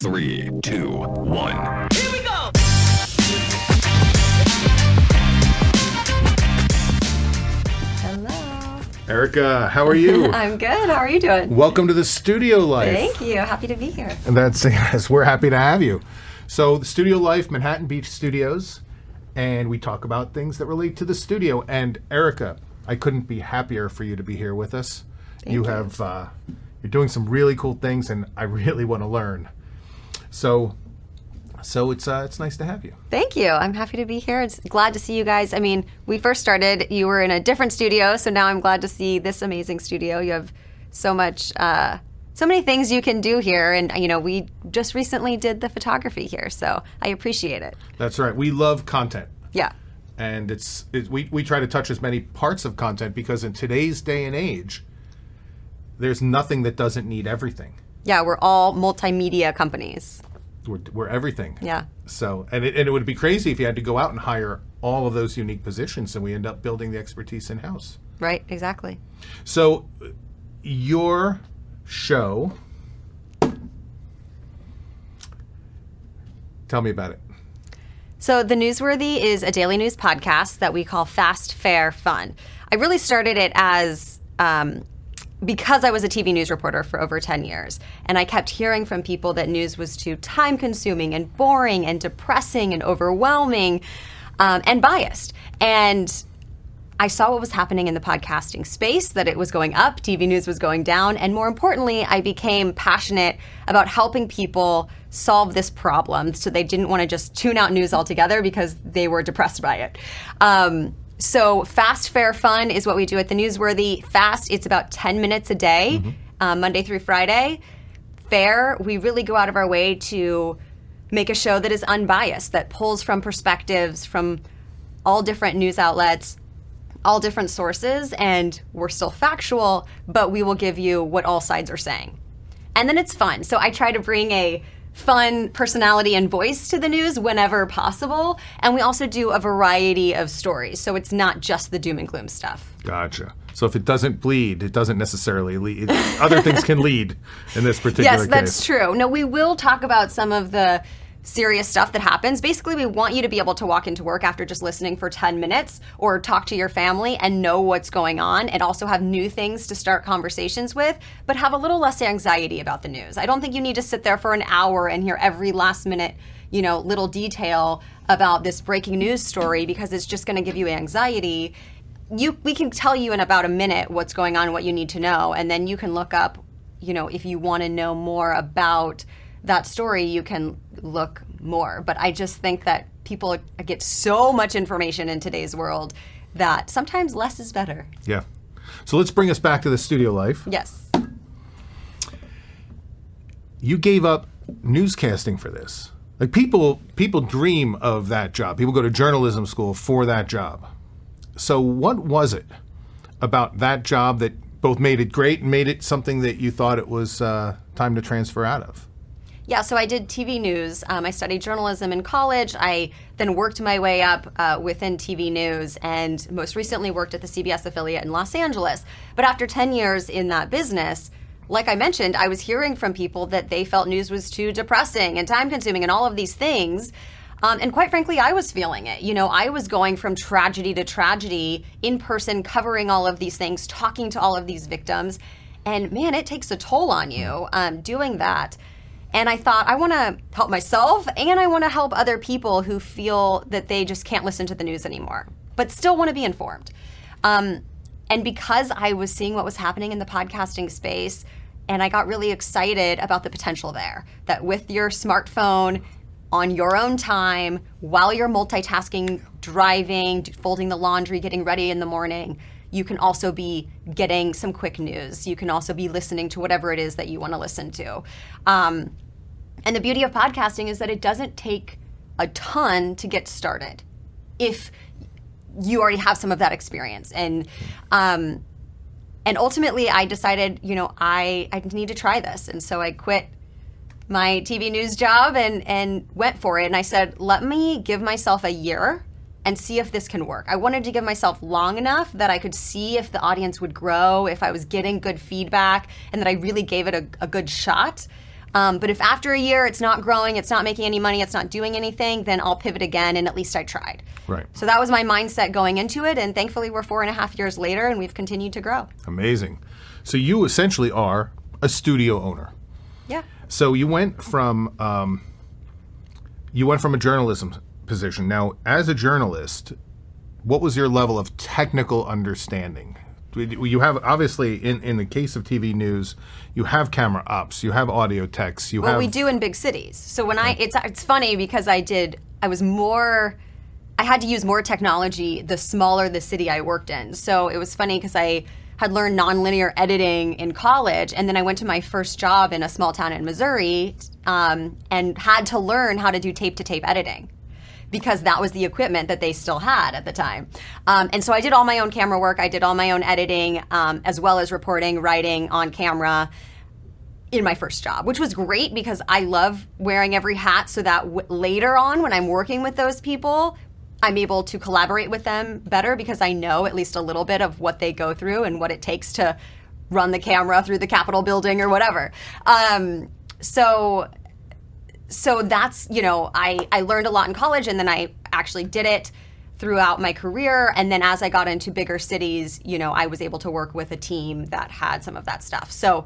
Three, two, one. Here we go. Hello. Erica, how are you? I'm good. How are you doing? Welcome to the studio life. Thank you. Happy to be here. And that's yes, we're happy to have you. So the studio life, Manhattan Beach Studios, and we talk about things that relate to the studio. And Erica, I couldn't be happier for you to be here with us. you you. have uh, you're doing some really cool things, and I really want to learn. So, so it's uh, it's nice to have you. Thank you. I'm happy to be here. It's glad to see you guys. I mean, we first started, you were in a different studio, so now I'm glad to see this amazing studio. You have so much, uh, so many things you can do here. And, you know, we just recently did the photography here, so I appreciate it. That's right. We love content. Yeah. and it's it, we, we try to touch as many parts of content because in today's day and age there's nothing that doesn't need everything Yeah, we're all multimedia companies. We're, we're everything Yeah. so and it, and it would be crazy if you had to go out and hire all of those unique positions and we end up building the expertise in house Right, exactly. so your show tell me about it So, The Newsworthy is a daily news podcast that we call Fast, Fair, Fun. I really started it as um, because I was a TV news reporter for over 10 years. And I kept hearing from people that news was too time consuming and boring and depressing and overwhelming um, and biased. And I saw what was happening in the podcasting space, that it was going up, TV news was going down, and more importantly, I became passionate about helping people solve this problem so they didn't want to just tune out news altogether because they were depressed by it. Um, so, fast, fair, fun is what we do at the Newsworthy. Fast, it's about 10 minutes a day, uh, Monday through Friday. Fair, we really go out of our way to make a show that is unbiased, that pulls from perspectives from all different news outlets all different sources and we're still factual, but we will give you what all sides are saying. And then it's fun. So I try to bring a fun personality and voice to the news whenever possible. And we also do a variety of stories. So it's not just the doom and gloom stuff. Gotcha. So if it doesn't bleed, it doesn't necessarily lead. Other things can lead in this particular Yes, case. that's true. No, we will talk about some of the serious stuff that happens. Basically, we want you to be able to walk into work after just listening for 10 minutes or talk to your family and know what's going on and also have new things to start conversations with, but have a little less anxiety about the news. I don't think you need to sit there for an hour and hear every last minute, you know, little detail about this breaking news story because it's just going to give you anxiety. You we can tell you in about a minute what's going on, what you need to know, and then you can look up, you know, if you want to know more about that story, you can look more. But I just think that people get so much information in today's world that sometimes less is better. Yeah. So let's bring us back to the studio life. Yes. You gave up newscasting for this. Like people people dream of that job. People go to journalism school for that job. So what was it about that job that both made it great and made it something that you thought it was uh, time to transfer out of? Yeah, so I did TV news. Um, I studied journalism in college. I then worked my way up uh, within TV news and most recently worked at the CBS affiliate in Los Angeles. But after 10 years in that business, like I mentioned, I was hearing from people that they felt news was too depressing and time consuming and all of these things. Um, and quite frankly, I was feeling it. You know, I was going from tragedy to tragedy in person, covering all of these things, talking to all of these victims. And man, it takes a toll on you um, doing that. And I thought, I want to help myself and I want to help other people who feel that they just can't listen to the news anymore, but still want to be informed. Um, and because I was seeing what was happening in the podcasting space, and I got really excited about the potential there, that with your smartphone, on your own time, while you're multitasking, driving, folding the laundry, getting ready in the morning, you can also be getting some quick news. You can also be listening to whatever it is that you want to listen to. Um, and the beauty of podcasting is that it doesn't take a ton to get started if you already have some of that experience. And um, and ultimately, I decided, you know, I I need to try this, and so I quit my TV news job and and went for it. And I said, let me give myself a year and see if this can work. I wanted to give myself long enough that I could see if the audience would grow, if I was getting good feedback, and that I really gave it a, a good shot. Um, but if after a year it's not growing, it's not making any money, it's not doing anything, then I'll pivot again, and at least I tried. Right. So that was my mindset going into it, and thankfully we're four and a half years later, and we've continued to grow. Amazing. So you essentially are a studio owner. Yeah. So you went from um, you went from a journalism position. Now, as a journalist, what was your level of technical understanding? You have obviously in, in the case of TV news, you have camera ops, you have audio techs, you Well, have we do in big cities. So when I, it's it's funny because I did, I was more, I had to use more technology the smaller the city I worked in. So it was funny because I had learned nonlinear editing in college, and then I went to my first job in a small town in Missouri, um, and had to learn how to do tape to tape editing because that was the equipment that they still had at the time. Um, and so I did all my own camera work. I did all my own editing, um, as well as reporting, writing on camera in my first job, which was great because I love wearing every hat so that w- later on when I'm working with those people, I'm able to collaborate with them better because I know at least a little bit of what they go through and what it takes to run the camera through the Capitol building or whatever. Um, so so that's you know I, I learned a lot in college and then i actually did it throughout my career. And then as i got into bigger cities you know i was able to work with a team that had some of that stuff. So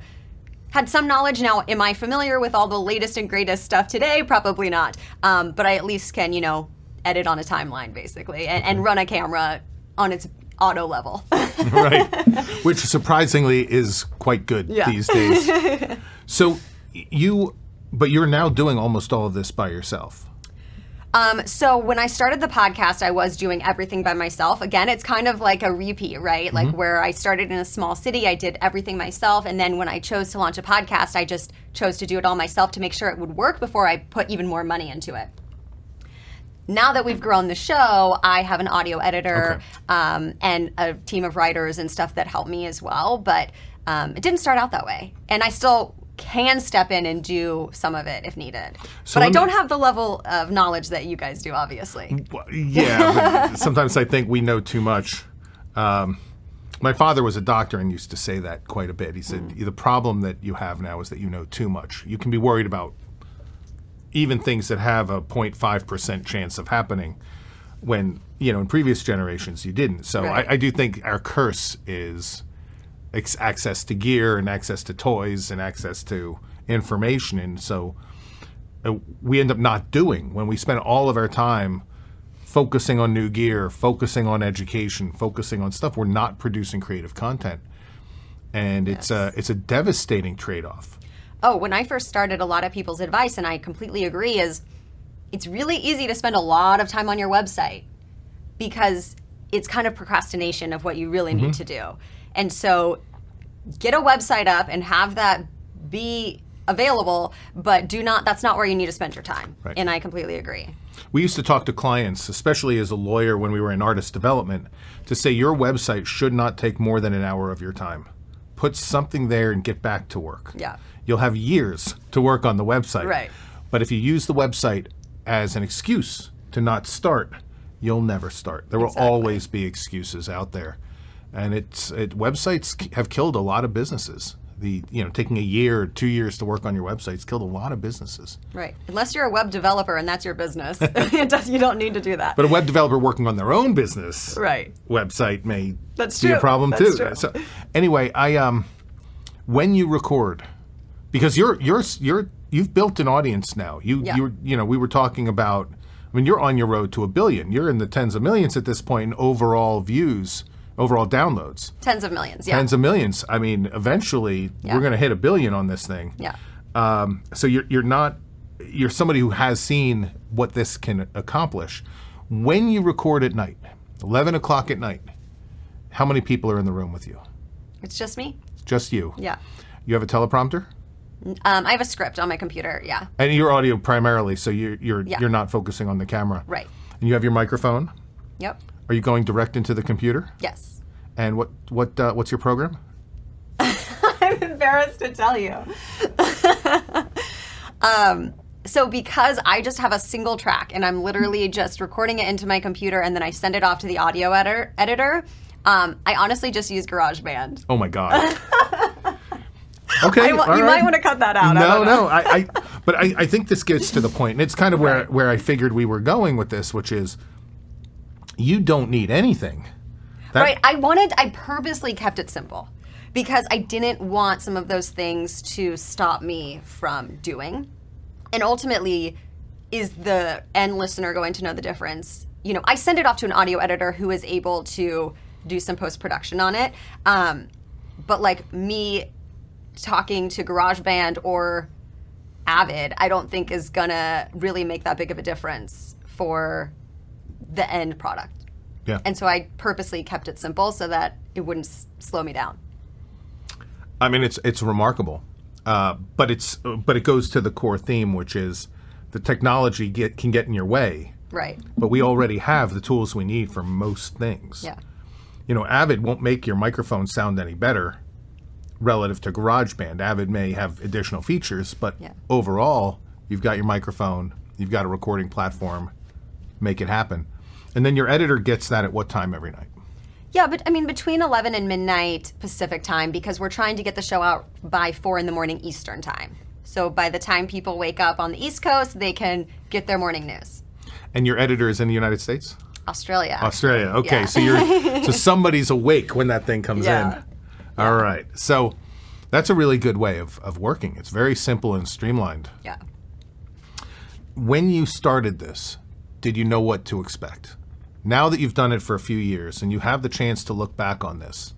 had some knowledge. Now am i familiar with all the latest and greatest stuff today? Probably not. Um, but i at least can you know edit on a timeline basically and, and run a camera on its auto level. Right, which surprisingly is quite good Yeah. these days. so you, but you're now doing almost all of this by yourself. Um, so when I started the podcast, I was doing everything by myself. Again, it's kind of like a repeat, right? Like where I started in a small city, I did everything myself, and then when I chose to launch a podcast, I just chose to do it all myself to make sure it would work before I put even more money into it. Now that we've grown the show, I have an audio editor Okay. um, and a team of writers and stuff that help me as well. But um, it didn't start out that way, and I still can step in and do some of it if needed. So but I don't have the level of knowledge that you guys do, obviously. Well, yeah, sometimes I think we know too much. Um, my father was a doctor and used to say that quite a bit. He said, The problem that you have now is that you know too much. You can be worried about even things that have a 0.5% chance of happening when, you know, in previous generations you didn't. So Right. I, I do think our curse is ex- access to gear and access to toys and access to information. And so uh, we end up not doing when we spend all of our time focusing on new gear, focusing on education, focusing on stuff. We're not producing creative content, and it's a it's a devastating trade off. Oh, when I first started, a lot of people's advice, and I completely agree, is it's really easy to spend a lot of time on your website because it's kind of procrastination of what you really need to do. And so get a website up and have that be available, but do not, that's not where you need to spend your time. Right. And I completely agree. We used to talk to clients, especially as a lawyer when we were in artist development, to say your website should not take more than an hour of your time. Put something there and get back to work. Yeah. You'll have years to work on the website. Right. But if you use the website as an excuse to not start, you'll never start. There will Exactly. always be excuses out there. And it's it, websites have killed a lot of businesses. The you know taking a year or two years to work on your website's killed a lot of businesses. Right. Unless you're a web developer and that's your business, it does, you don't need to do that. But a web developer working on their own business right. website may That's be a problem That's too. true. So anyway, I um when you record because you're you're you're you've built an audience now. You Yeah. you you know, we were talking about I mean you're on your road to a billion. You're in the tens of millions at this point in overall views, overall downloads. Tens of millions. Yeah. Tens of millions. I mean, eventually Yeah. we're going to hit a billion on this thing. yeah. Um, so you're you're not you're somebody who has seen what this can accomplish. When you record at night, eleven o'clock at night, how many people are in the room with you? It's just me. It's just you. Yeah. You have a teleprompter, Um, I have a script on my computer. Yeah. and your audio primarily, so you're you're Yeah. you're not focusing on the camera. Right. And you have your microphone. Yep. Are you going direct into the computer? Yes. And what what uh, what's your program? I'm embarrassed to tell you. um, so because I just have a single track and I'm literally just recording it into my computer and then I send it off to the audio editor, editor um, I honestly just use GarageBand. Oh my god. Okay, I you right. might want to cut that out. I No, know. no. I, I but I, I think this gets to the point, and it's kind of where Right. where I figured we were going with this, which is you don't need anything. That- right. I wanted. I purposely kept it simple because I didn't want some of those things to stop me from doing. And ultimately, is the end listener going to know the difference? You know, I send it off to an audio editor who is able to do some post production on it. Um, but like me talking to GarageBand or Avid, I don't think is gonna really make that big of a difference for the end product. Yeah. And so I purposely kept it simple so that it wouldn't s- slow me down. I mean, it's it's remarkable, uh, but it's but it goes to the core theme, which is the technology get can get in your way, Right. but we already have the tools we need for most things. Yeah. You know, Avid won't make your microphone sound any better relative to GarageBand. Avid may have additional features, but Yeah. overall, you've got your microphone, you've got a recording platform, make it happen. And then your editor gets that at what time every night? Yeah, but I mean, between 11 and midnight Pacific time, because we're trying to get the show out by 4 in the morning Eastern time. So by the time people wake up on the East Coast, they can get their morning news. And your editor is in the United States? Australia. Australia. Okay, Yeah. so you're so somebody's awake when that thing comes Yeah. in. All right. So that's a really good way of, of working. It's very simple and streamlined. Yeah. When you started this, did you know what to expect? Now that you've done it for a few years and you have the chance to look back on this,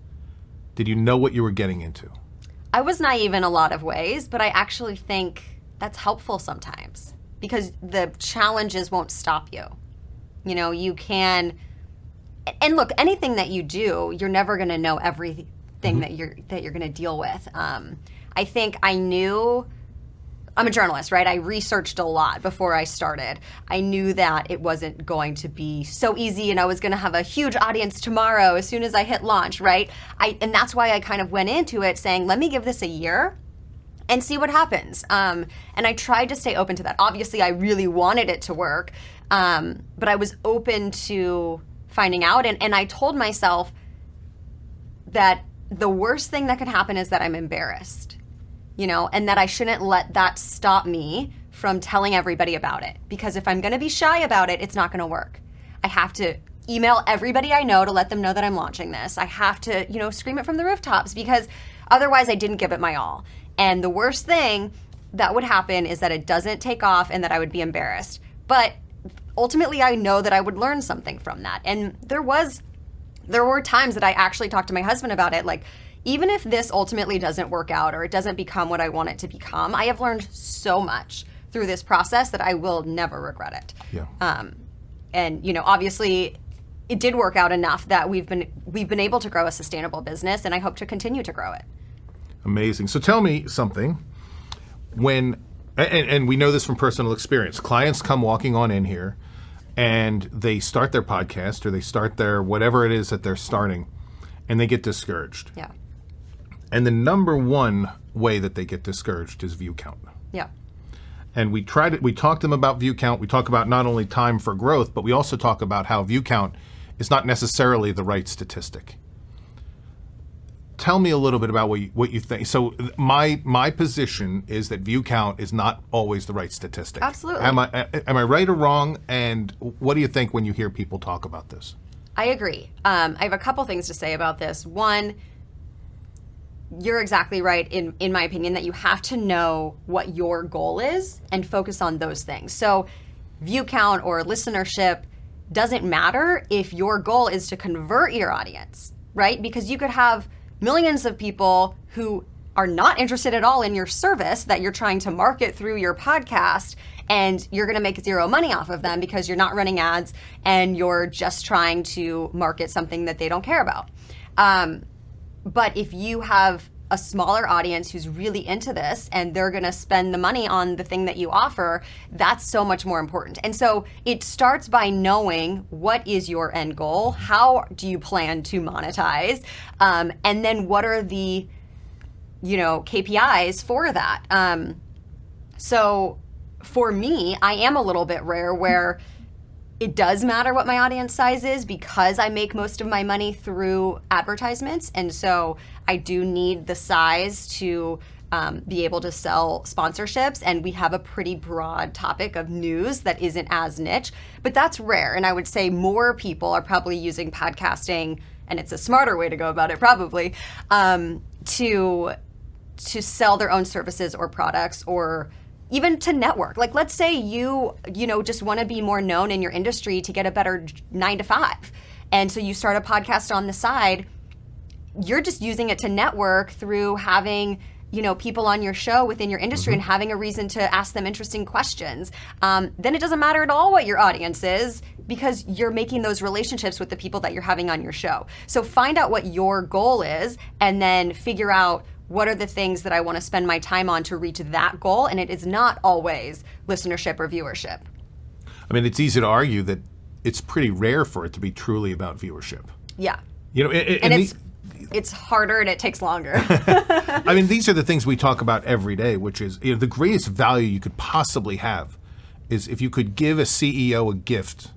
did you know what you were getting into? I was naive in a lot of ways, but I actually think that's helpful sometimes because the challenges won't stop you. You know, you can and look, anything that you do, you're never going to know everything that you're that you're going to deal with. Um, I think I knew I'm a journalist, right? I researched a lot before I started. I knew that it wasn't going to be so easy and I was going to have a huge audience tomorrow as soon as I hit launch, right? I and that's why I kind of went into it saying, "Let me give this a year." and see what happens. Um, and I tried to stay open to that. Obviously, I really wanted it to work, um, but I was open to finding out. And, and I told myself that the worst thing that could happen is that I'm embarrassed, you know, and that I shouldn't let that stop me from telling everybody about it. Because if I'm going to be shy about it, it's not going to work. I have to email everybody I know to let them know that I'm launching this. I have to, you know, scream it from the rooftops because otherwise I didn't give it my all. And the worst thing that would happen is that it doesn't take off and that I would be embarrassed. But ultimately I know that I would learn something from that. And there was there were times that I actually talked to my husband about it like even if this ultimately doesn't work out or it doesn't become what I want it to become, I have learned so much through this process that I will never regret it. Yeah. Um, and you know, obviously, it did work out enough that we've been we've been able to grow a sustainable business, and I hope to continue to grow it. Amazing. So tell me something. When and, and we know this from personal experience, clients come walking on in here and they start their podcast or they start their whatever it is that they're starting and they get discouraged. Yeah, And the number one way that they get discouraged is view count. yeah, And we tried it we talk to them about view count. We talk about not only time for growth, but we also talk about how view count is not necessarily the right statistic. Tell me a little bit about what you, what you think. So my my position is that view count is not always the right statistic. Absolutely. Am I am I right or wrong? And what do you think when you hear people talk about this? I agree. Um, I have a couple things to say about this. One, you're exactly right in in my opinion that you have to know what your goal is and focus on those things. So, view count or listenership doesn't matter if your goal is to convert your audience, right? Because you could have millions of people who are not interested at all in your service that you're trying to market through your podcast and you're going to make zero money off of them because you're not running ads and you're just trying to market something that they don't care about. Um, but if you have a smaller audience who's really into this and they're going to spend the money on the thing that you offer, that's so much more important. And so it starts by knowing what is your end goal, how do you plan to monetize, um, and then what are the you know KPIs for that. Um, so for me, I am a little bit rare where it does matter what my audience size is because I make most of my money through advertisements. And so I do need the size to um, be able to sell sponsorships. And we have a pretty broad topic of news that isn't as niche, but that's rare. And I would say more people are probably using podcasting, and it's a smarter way to go about it, probably, um, to to sell their own services or products or even to network. Like let's say you, you know, just want to be more known in your industry to get a better 9 to 5. And so you start a podcast on the side. You're just using it to network through having you know people on your show within your industry and having a reason to ask them interesting questions um, then it doesn't matter at all what your audience is because you're making those relationships with the people that you're having on your show so find out what your goal is and then figure out what are the things that I want to spend my time on to reach that goal? And it is not always listenership or viewership. I mean, it's easy to argue that it's pretty rare for it to be truly about viewership. Yeah. You know, and, And and it's it's harder and it takes longer. I mean, these are the things we talk about every day, which is you know, the greatest value you could possibly have is if you could give a CEO a gift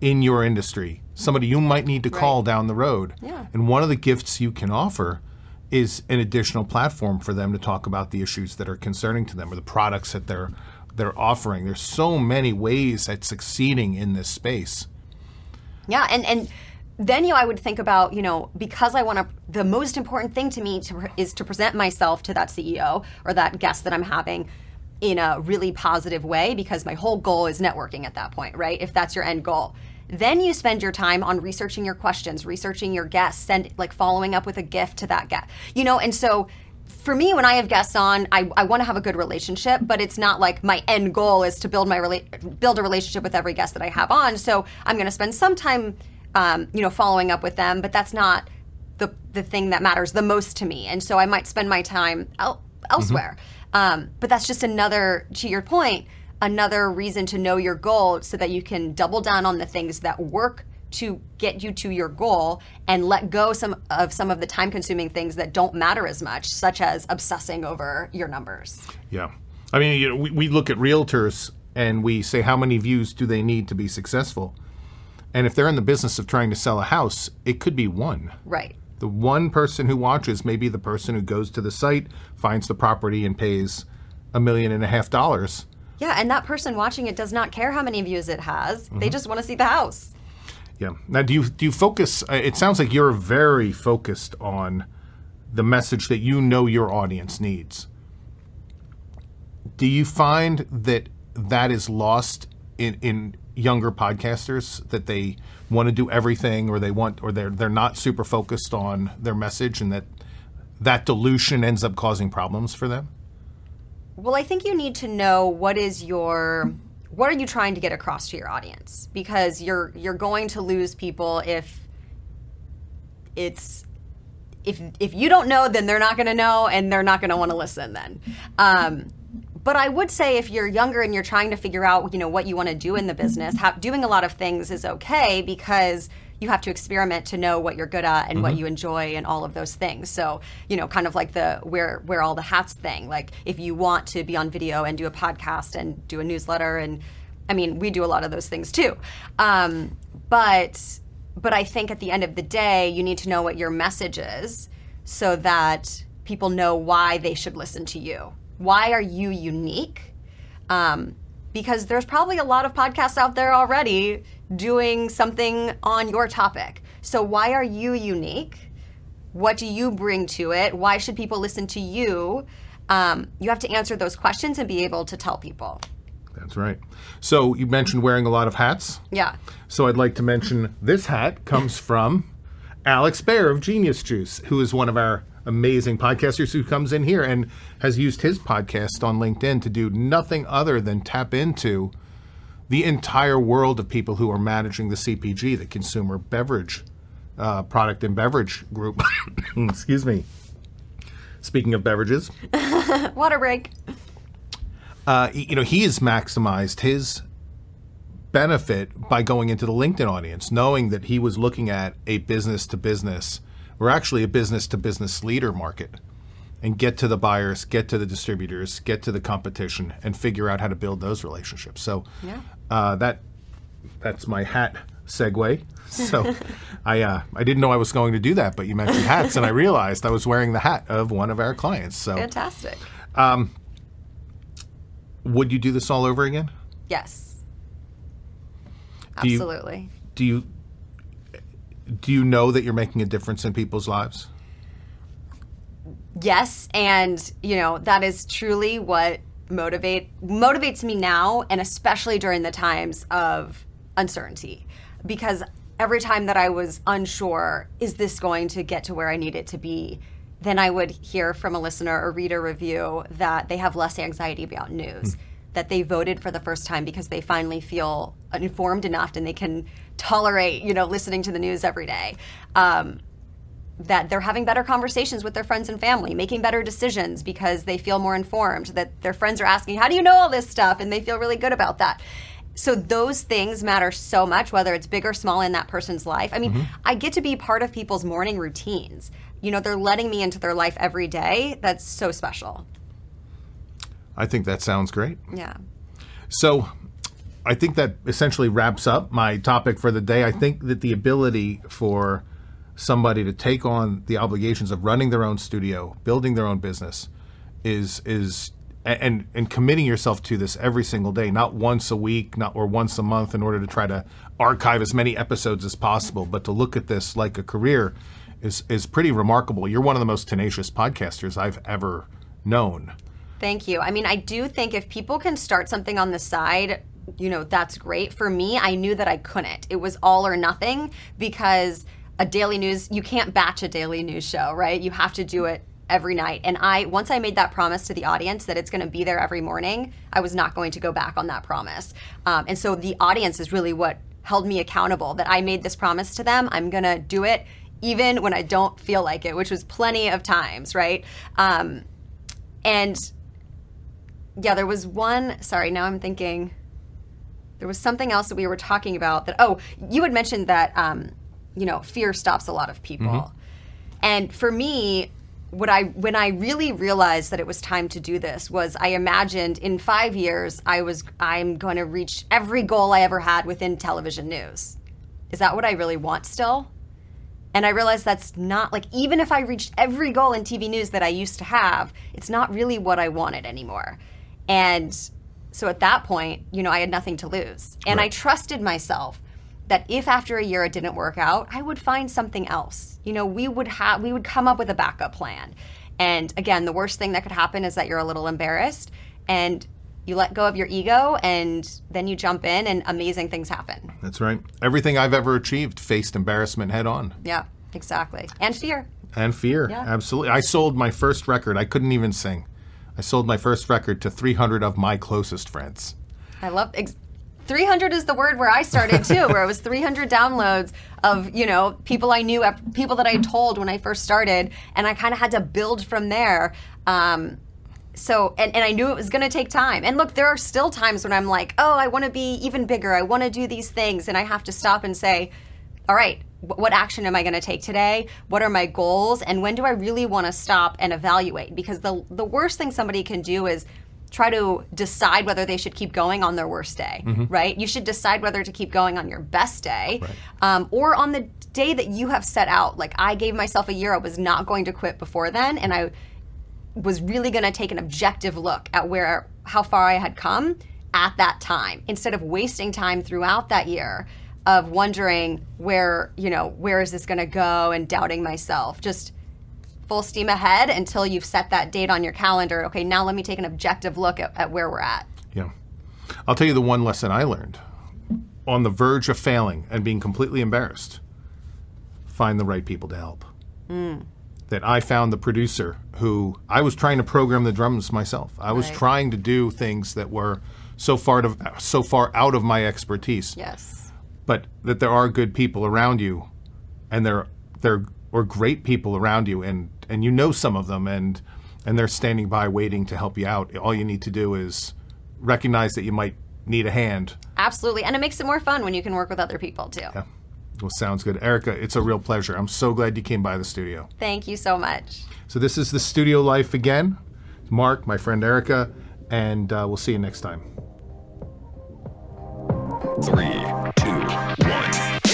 in your industry, somebody you might need to call Right. down the road. Yeah. And one of the gifts you can offer is an additional platform for them to talk about the issues that are concerning to them or the products that they're they're offering. There's so many ways at succeeding in this space. Yeah, and and then you know I would think about you know because I want to the most important thing to me to, is to present myself to that CEO or that guest that I'm having in a really positive way because my whole goal is networking at that point, right? If that's your end goal. Then you spend your time on researching your questions, researching your guests, send like following up with a gift to that guest. You know, and so for me, when I have guests on, I, I want to have a good relationship, but it's not like my end goal is to build my rela- build a relationship with every guest that I have on. So I'm going to spend some time, um, you know, following up with them, but that's not the the thing that matters the most to me. And so I might spend my time el- elsewhere. Um, but that's just another, to your point, another reason to know your goal so that you can double down on the things that work to get you to your goal and let go some of some of the time consuming things that don't matter as much such as obsessing over your numbers Yeah. I mean, you know, we, we look at realtors and we say how many views do they need to be successful? And if they're in the business of trying to sell a house, it could be one. right The one person who watches may be the person who goes to the site, finds the property, and pays a million and a half dollars. Yeah and that person watching it does not care how many views it has they just want to see the house Yeah. Now, do you do you focus? uh, It sounds like you're very focused on the message that you know your audience needs. Do you find that that is lost in in younger podcasters that they want to do everything, or they want, or they're they're not super focused on their message, and that that dilution ends up causing problems for them? Well, I think you need to know what is your what are you trying to get across to your audience because you're you're going to lose people if it's if if you don't know then they're not going to know and they're not going to want to listen then. Um, but I would say if you're younger and you're trying to figure out, you know, what you want to do in the business, ha- doing a lot of things is okay because you have to experiment to know what you're good at and what you enjoy and all of those things. So, you know, kind of like the wear wear all the hats thing. Like if you want to be on video and do a podcast and do a newsletter and I mean, we do a lot of those things too. Um, but but I think at the end of the day, you need to know what your message is so that people know why they should listen to you. Why are you unique? Um, because there's probably a lot of podcasts out there already doing something on your topic. So why are you unique? What do you bring to it? Why should people listen to you? Um, you have to answer those questions and be able to tell people. That's right. So you mentioned wearing a lot of hats. Yeah. So I'd like to mention this hat comes from Alex Baer of Genius Juice, who is one of our amazing podcasters who comes in here and has used his podcast on LinkedIn to do nothing other than tap into the entire world of people who are managing the CPG, the consumer beverage uh, product and beverage group. Excuse me. Speaking of beverages, Water break. uh, you know, he has maximized his benefit by going into the LinkedIn audience, knowing that he was looking at a business to business, or actually a business to business leader market, and get to the buyers, get to the distributors, get to the competition, and figure out how to build those relationships. So Yeah. uh, that that's my hat segue. So I uh, I didn't know I was going to do that, but you mentioned hats, and I realized I was wearing the hat of one of our clients. So Fantastic. would you do this all over again? Yes. Do you- Absolutely. Do you do you know that you're making a difference in people's lives? yes and you know that is truly what motivate motivates me now and especially during the times of uncertainty. Because every time that i was unsure is this going to get to where i need it to be? Then i would hear from a listener or read a review that they have less anxiety about news hmm. that they voted for the first time because they finally feel informed enough and they can tolerate you know listening to the news every day um, that they're having better conversations with their friends and family, making better decisions because they feel more informed, that their friends are asking, How do you know all this stuff? And they feel really good about that. So, those things matter so much, whether it's big or small in that person's life. I mean, I get to be part of people's morning routines. You know, they're letting me into their life every day. That's so special. I think that sounds great. Yeah. So I think that essentially wraps up my topic for the day. I think that the ability for somebody to take on the obligations of running their own studio, building their own business is is and and committing yourself to this every single day, not once a week, not or once a month in order to try to archive as many episodes as possible, but to look at this like a career is is pretty remarkable. You're one of the most tenacious podcasters I've ever known. Thank you. I mean, I do think if people can start something on the side, you know, that's great. For me, I knew that I couldn't. It was all or nothing because a daily news, you can't batch a daily news show, right? You have to do it every night. And I, once I made that promise to the audience that it's going to be there every morning, I was not going to go back on that promise. Um, and so the audience is really what held me accountable that I made this promise to them. I'm going to do it even when I don't feel like it, which was plenty of times, right? Um, and yeah, there was one. Sorry, now I'm thinking. There was something else that we were talking about. That oh, you had mentioned that um, you know fear stops a lot of people, and for me, what I when I really realized that it was time to do this was I imagined in five years I was I'm going to reach every goal I ever had within television news. Is that what I really want still? And I realized that's not like, even if I reached every goal in TV news that I used to have, it's not really what I wanted anymore. And so at that point, you know, I had nothing to lose. And I trusted myself that if after a year it didn't work out, I would find something else. You know, we would have, we would come up with a backup plan. And again, the worst thing that could happen is that you're a little embarrassed and you let go of your ego and then you jump in and amazing things happen. That's right. Everything I've ever achieved faced embarrassment head on. Yeah, exactly. And fear. And fear. Yeah. Absolutely. I sold my first record. I couldn't even sing. I sold my first record to 300 of my closest friends. I love ex- 300 is the word where I started too, where it was 300 downloads of, you know, people I knew, people that I told when I first started, and I kind of had to build from there. Um, so, and, and I knew it was going to take time. And look, there are still times when I'm like, oh, I want to be even bigger. I want to do these things. And I have to stop and say, all right, what action am I going to take today? What are my goals? And when do I really want to stop and evaluate? Because the, the worst thing somebody can do is try to decide whether they should keep going on their worst day, right? You should decide whether to keep going on your best day um, or on the day that you have set out. Like I gave myself a year, I was not going to quit before then. And I was really going to take an objective look at where how far I had come at that time instead of wasting time throughout that year of wondering where, you know, where is this going to go and doubting myself. Just full steam ahead until you've set that date on your calendar. Okay, now let me take an objective look at, at where we're at. Yeah. I'll tell you the one lesson I learned. On the verge of failing and being completely embarrassed, find the right people to help. Mm. That I found the producer who I was trying to program the drums myself. I was Right. trying to do things that were so far to, so far out of my expertise. Yes. But that there are good people around you and there there are great people around you and and you know some of them and and they're standing by waiting to help you out. All you need to do is recognize that you might need a hand. Absolutely. And it makes it more fun when you can work with other people too. yeah. Well sounds good. Erica it's a real pleasure. I'm so glad you came by the studio. Thank you so much. so this is the studio life again. Mark my friend erica and uh, we'll see you next time Three, two, one.